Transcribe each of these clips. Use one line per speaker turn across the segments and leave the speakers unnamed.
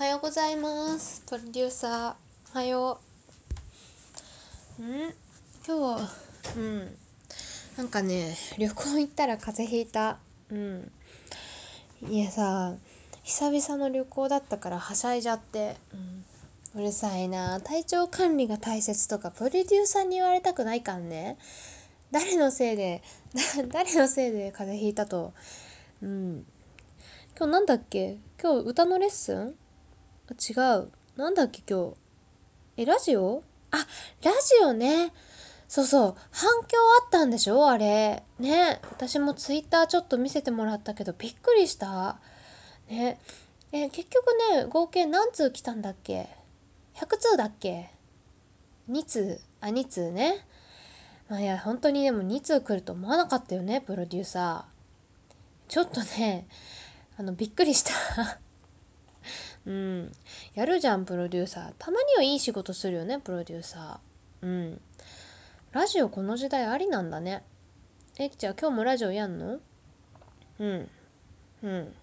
おはようございます。プロデューサーおはよう。ん？今日うん。なんかね旅行行ったら風邪ひいた。うん。いやさ久々の旅行だったからはしゃいじゃって、うん、うるさいな。体調管理が大切とかプロデューサーに言われたくないかんね。誰のせいで 誰のせいで風邪ひいたと。うん。今日なんだっけ？今日歌のレッスン？違う。なんだっけ今日。え、ラジオ？あ、ラジオね。そうそう。反響あったんでしょ？あれ。ね。私もツイッターちょっと見せてもらったけど、びっくりした。ね。え、結局ね、合計何通来たんだっけ ?100 通だっけ ?2 通。あ、2通ね。まあいや、本当にでも2通来ると思わなかったよね、プロデューサー。ちょっとね、あの、びっくりしたうん。やるじゃん、プロデューサー。たまにはいい仕事するよね、プロデューサー。うん。ラジオこの時代ありなんだね。えきちゃん、今日もラジオやんの？うん。うん。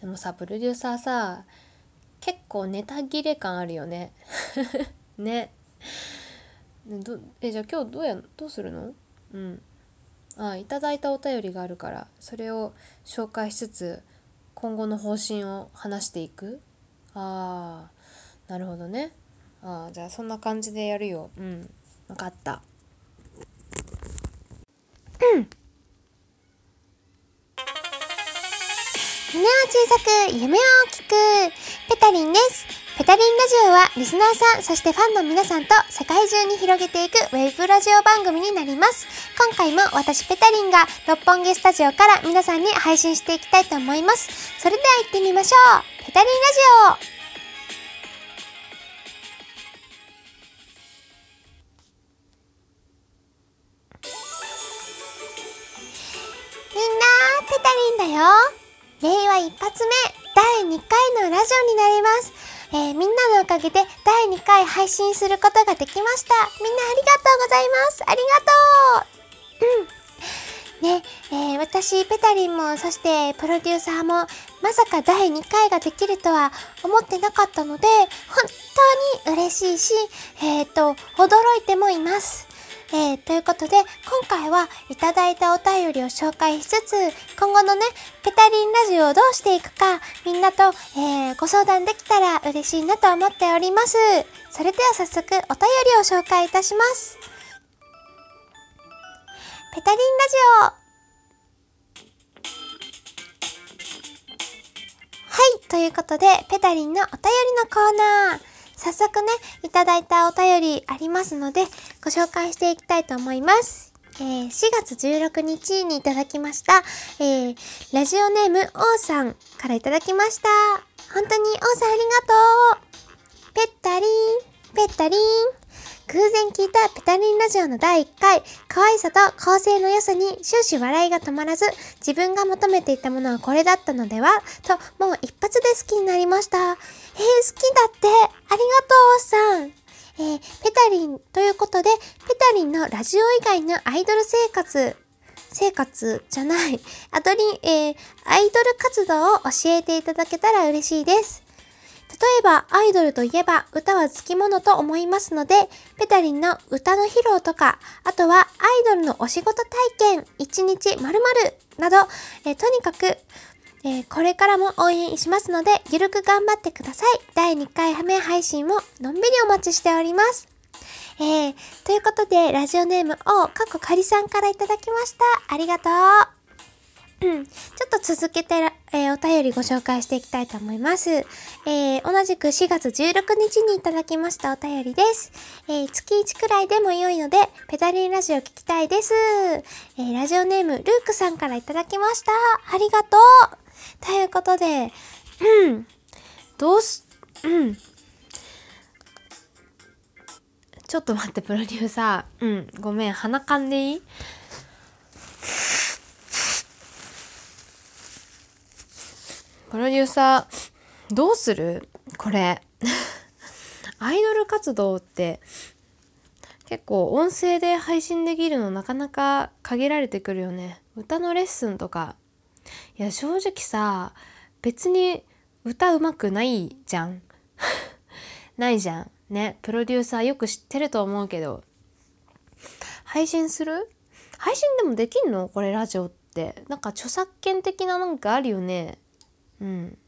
でもさ、プロデューサーさ、結構ネタ切れ感あるよね。ね。どえ、じゃあ今日どうや、どうするの？うん。あ、いただいたお便りがあるから、それを紹介しつつ、今後の方針を話していく？ああなるほどね。ああじゃあそんな感じでやるよ。うん分かった。
うん。胸を小さく夢を大きく。ペタリンです。ペタリンラジオはリスナーさん、そしてファンの皆さんと世界中に広げていくウェブラジオ番組になります。今回も私ペタリンが六本木スタジオから皆さんに配信していきたいと思います。それでは行ってみましょうペタリンラジオみんな、ペタリンだよ。令和一発目、第2回のラジオになります。えー、みんなのおかげで第2回配信することができました。みんなありがとうございます。ありがとううん。ね、えー、私、ペタリンも、そしてプロデューサーも、まさか第2回ができるとは思ってなかったので、本当に嬉しいし、えっ、ー、と、驚いてもいます。えー、ということで、今回はいただいたお便りを紹介しつつ、今後のね、ペタリンラジオをどうしていくか、みんなと、えー、ご相談できたら嬉しいなと思っております。それでは早速、お便りを紹介いたします。ペタリンラジオはい、ということで、ペタリンのお便りのコーナー。早速ね、いただいたお便りありますので、ご紹介していきたいと思います。えー、4月16日にいただきました、えー、ラジオネーム、おーさんからいただきました。本当に、おーさんありがとうペッタリン、ペッタリン。偶然聞いたペタリンラジオの第1回、可愛さと構成の良さに終始笑いが止まらず、自分が求めていたものはこれだったのでは？と、もう一発で好きになりました。えー、好きだって、ありがとう王さん。えー、ペタリンということで、ペタリンのラジオ以外のアイドル生活、生活じゃない、アドリン、えー、アイドル活動を教えていただけたら嬉しいです。例えば、アイドルといえば歌はつきものと思いますので、ペタリンの歌の披露とか、あとはアイドルのお仕事体験、1日〇〇など、えー、とにかく、えー、これからも応援しますので、ゆるく頑張ってください。第2回目配信ものんびりお待ちしております。えー、ということで、ラジオネームを、かっこかりさんからいただきました。ありがとう。ちょっと続けて、えー、お便りご紹介していきたいと思います。えー、同じく4月16日にいただきましたお便りです。えー、月1くらいでも良いので、ペダリンラジオ聞きたいです。えー、ラジオネーム、ルークさんからいただきました。ありがとうということで、うん、どうす、うん。
ちょっと待って、プロデューサー。うん、ごめん、鼻かんでいい？プロデューサー、どうする？これ。アイドル活動って結構音声で配信できるのなかなか限られてくるよね。歌のレッスンとか。いや正直さ、別に
歌うまくないじゃん。ないじゃん。ね。プロデューサーよく知ってると思うけど。配信する？配信でもできんの？これラジオって。なんか著作権的ななんかあるよね。うん。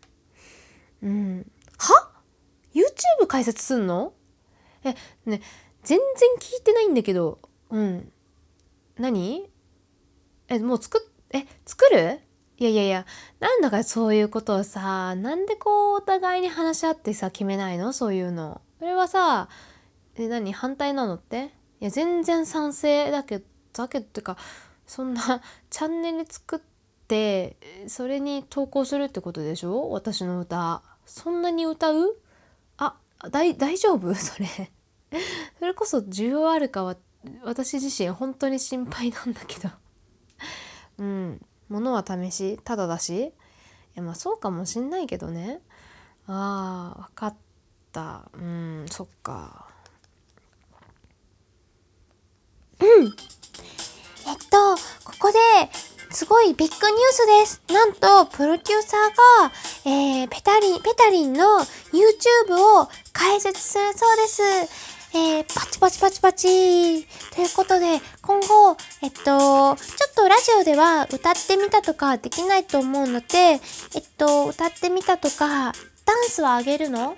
うん。は ?YouTube 解説すんの？えね全然聞いてないんだけど。うん。何？えもう作っえ作る？いやいやいや。なんだかそういうことをさなんでこうお互いに話し合ってさ決めないの？そういうの。それはさえ何？反対なのって？いや全然賛成だけどだけどってかそんな チャンネル作ってそれに投稿するってことでしょ？私の歌。そんなに歌う？あ大大丈夫？それ。それこそ需要あるかは私自身本当に心配なんだけど。うん。物は試しただだし。いやまあそうかもしんないけどね。あー分かった。うんそっか。うん。
えっと、ここですごいビッグニュースです。なんと、プロデューサーが、えー、ペタリン、ペタリンの YouTube を開設するそうです。えー、パチパチパチパチ。ということで、今後、えっと、ちょっとラジオでは歌ってみたとかできないと思うので、えっと、歌ってみたとか、ダンスはあげるの？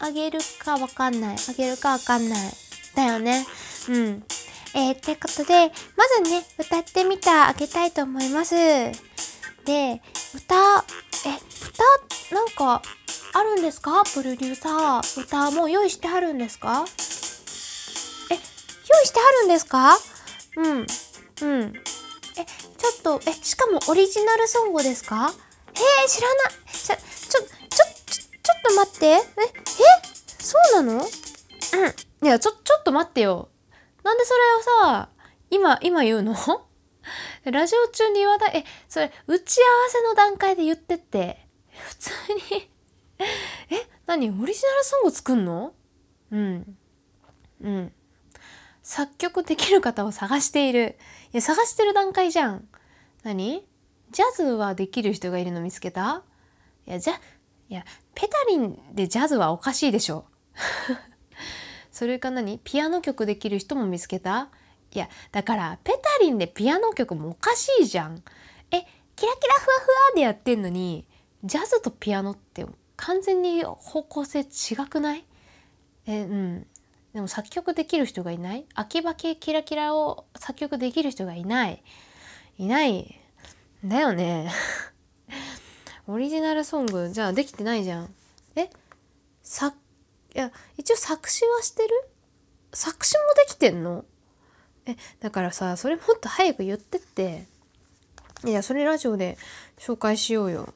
あげるかわかんない。あげるかわかんない。だよね。うん。えー、ってことで、まずね、歌ってみたあげたいと思います。で、歌、え、歌、なんか、あるんですか？プロデューサー。歌、もう用意してあるんですか？え、用意してあるんですか？うん。うん。え、ちょっと、え、しかもオリジナルソングですか？えー、知らない。ちょ、ちょ、ちょ、ちょ、ちょっと待って。え、え、そうなの？うん。
いやちょちょっと待ってよなんでそれをさ今今言うの？ラジオ中に言わない？えそれ打ち合わせの段階で言ってって。普通に。え何？オリジナルソング作んの？うん。うん。作曲できる方を探している。いや探してる段階じゃん。何？ジャズはできる人がいるの見つけた？いやじゃいやペタリンでジャズはおかしいでしょ。それか何？ピアノ曲できる人も見つけた？いやだからペタリンでピアノ曲もおかしいじゃん。えキラキラふわふわでやってんのにジャズとピアノって完全に方向性違くない？えうん。でも作曲できる人がいない？秋葉系キラキラを作曲できる人がいない？いない。だよね。オリジナルソングじゃあできてないじゃん。え？作いや一応作詞はしてる？作詞もできてんの？えだからさそれもっと早く言ってって。いやそれラジオで紹介しようよ。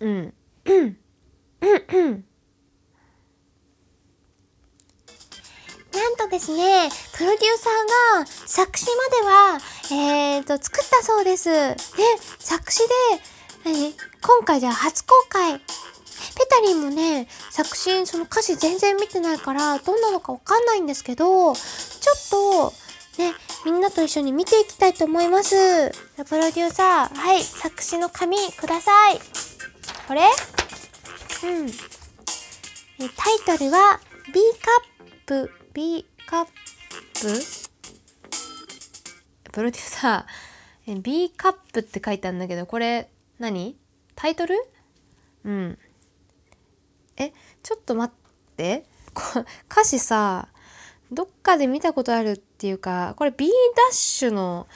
うん。うん
なんとですね、プロデューサーが作詞までは、えーと、作ったそうです。で、作詞で、何？今回じゃあ初公開。ペタリンもね、作詞、その歌詞全然見てないから、どんなのかわかんないんですけど、ちょっと、ね、みんなと一緒に見ていきたいと思います。プロデューサー、はい、作詞の紙ください。これ？うん。タイトルは、B カップ、B カップ？
プロデューサー B カップって書いてあるんだけどこれ何？タイトル？うんえちょっと待って。歌詞さどっかで見たことあるっていうかこれ B ダッシュの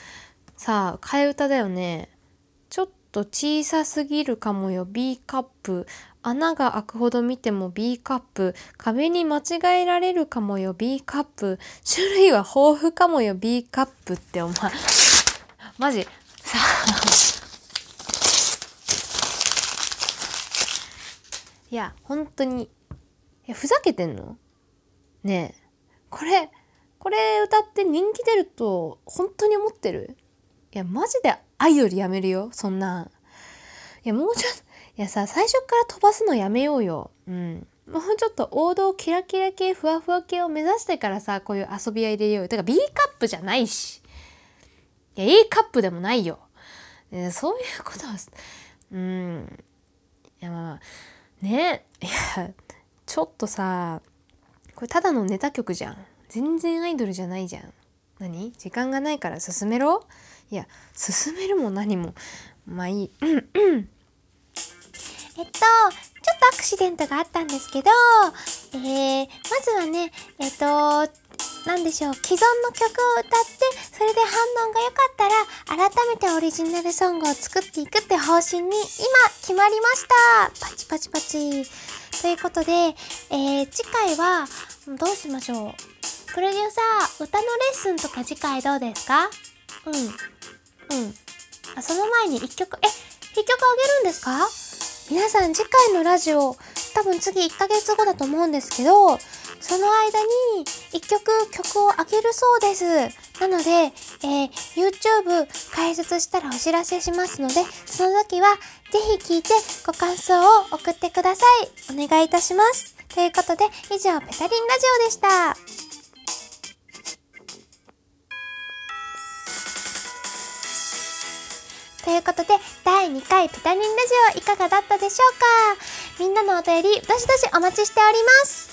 さ替え歌だよね。ちょっと小さすぎるかもよ。B カップ。穴が開くほど見ても B カップ。壁に間違えられるかもよ。B カップ。種類は豊富かもよ。B カップってお前。マジ。さあ。いや本当に。いやふざけてんの？ねえ。これこれ歌って人気出ると本当に思ってる？いやマジでアイドルやめるよそんないやもうちょっといやさ最初から飛ばすのやめようよ。うん。もうちょっと王道キラキラ系ふわふわ系を目指してからさこういう遊びは入れようよ。てか B カップじゃないし。いや A カップでもないよ、そういうことはうん。いやまあ。
ね。いやちょっとさこれただのネタ曲じゃん。全然アイドルじゃないじゃん。何？時間がないから進めろ？いや進めるも何も。まあいい。うんうん。
えっと、ちょっとアクシデントがあったんですけど、えー、まずはね、えっと、なんでしょう、既存の曲を歌って、それで反応が良かったら、改めてオリジナルソングを作っていくって方針に今決まりましたパチパチパチ。ということで、えー、次回は、どうしましょう。プロデューサー、歌のレッスンとか次回どうですか？うん。うん。あ、その前に一曲、え、一曲あげるんですか？皆さん次回のラジオ、多分次1ヶ月後だと思うんですけど、その間に1曲曲をあげるそうです。なので、えー、YouTube 解説したらお知らせしますので、その時はぜひ聞いてご感想を送ってください。お願いいたします。ということで、以上、ペタリンラジオでした。ということで、第2回ペタリンラジオいかがだったでしょうか？みんなのお便り、どしどしお待ちしております。